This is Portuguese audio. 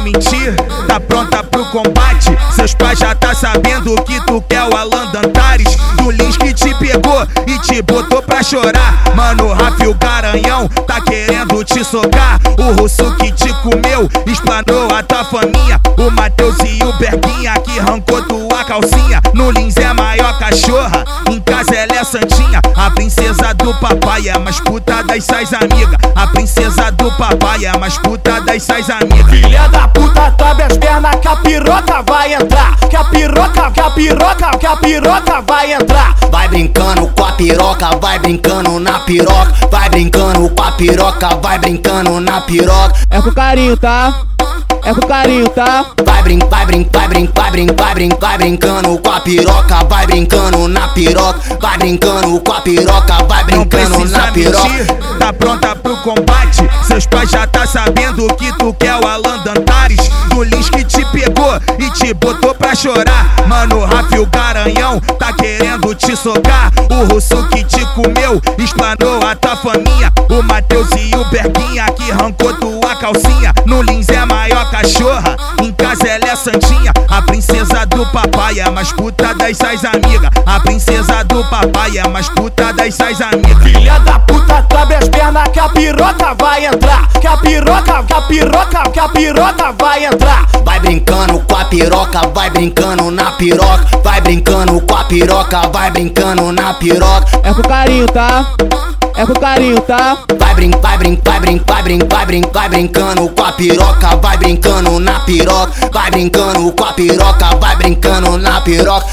mentir, tá pronta pro combate. Seus pais já tá sabendo que tu quer o Alan Dantares. Do Lins que te pegou e te botou pra chorar. Mano, Rafi, o garanhão tá querendo te socar. O Russo que te comeu, explanou a tua família, O Matheus e o Berguinha que arrancou tua calcinha. No Lins é a maior cachorra, em casa ela é santinha. A princesa do papai é mais puta das sais amigas. A princesa do papai é mais puta das sais amigas. Filha da puta, sobe as pernas que a piroca vai entrar. Que a piroca, que a piroca, que a piroca vai entrar. Vai brincando com a piroca, vai brincando na piroca. Vai brincando com a piroca, vai brincando na piroca. É com carinho, tá? É com carinho, tá? Vai brin, vai brin, vai brin, vai brin, vai brin, vai brincando com a piroca, vai brincando na piroca, vai brincando com a piroca, vai brincando na piroca. mentir, tá pronta Seus pais já tá sabendo que tu quer o Alan Dantares. Do Lins que te pegou e te botou pra chorar. Mano, Rafa o Garanhão tá querendo te socar. O russo que te comeu, explanou a tua faminha. O Matheus e o Berguinha que arrancou tua calcinha. No Lins é a maior cachorra, em casa ela é santinha. A princesa do papai é mais puta das sais amigas. A princesa do papai é mais puta das sais amigas. Filha da puta, as pernas que a piroca vai entrar. Que a piroca, que a piroca, que a piroca vai entrar. Vai brincando com a piroca, vai brincando na piroca, vai brincando com a piroca, vai brincando na piroca. É com carinho, tá? É com carinho, tá? Vai brin, vai brin, vai brin, vai brin, vai brin, vai brincando com a piroca, vai brincando na piroca, vai brincando com a piroca, vai brincando na piroca.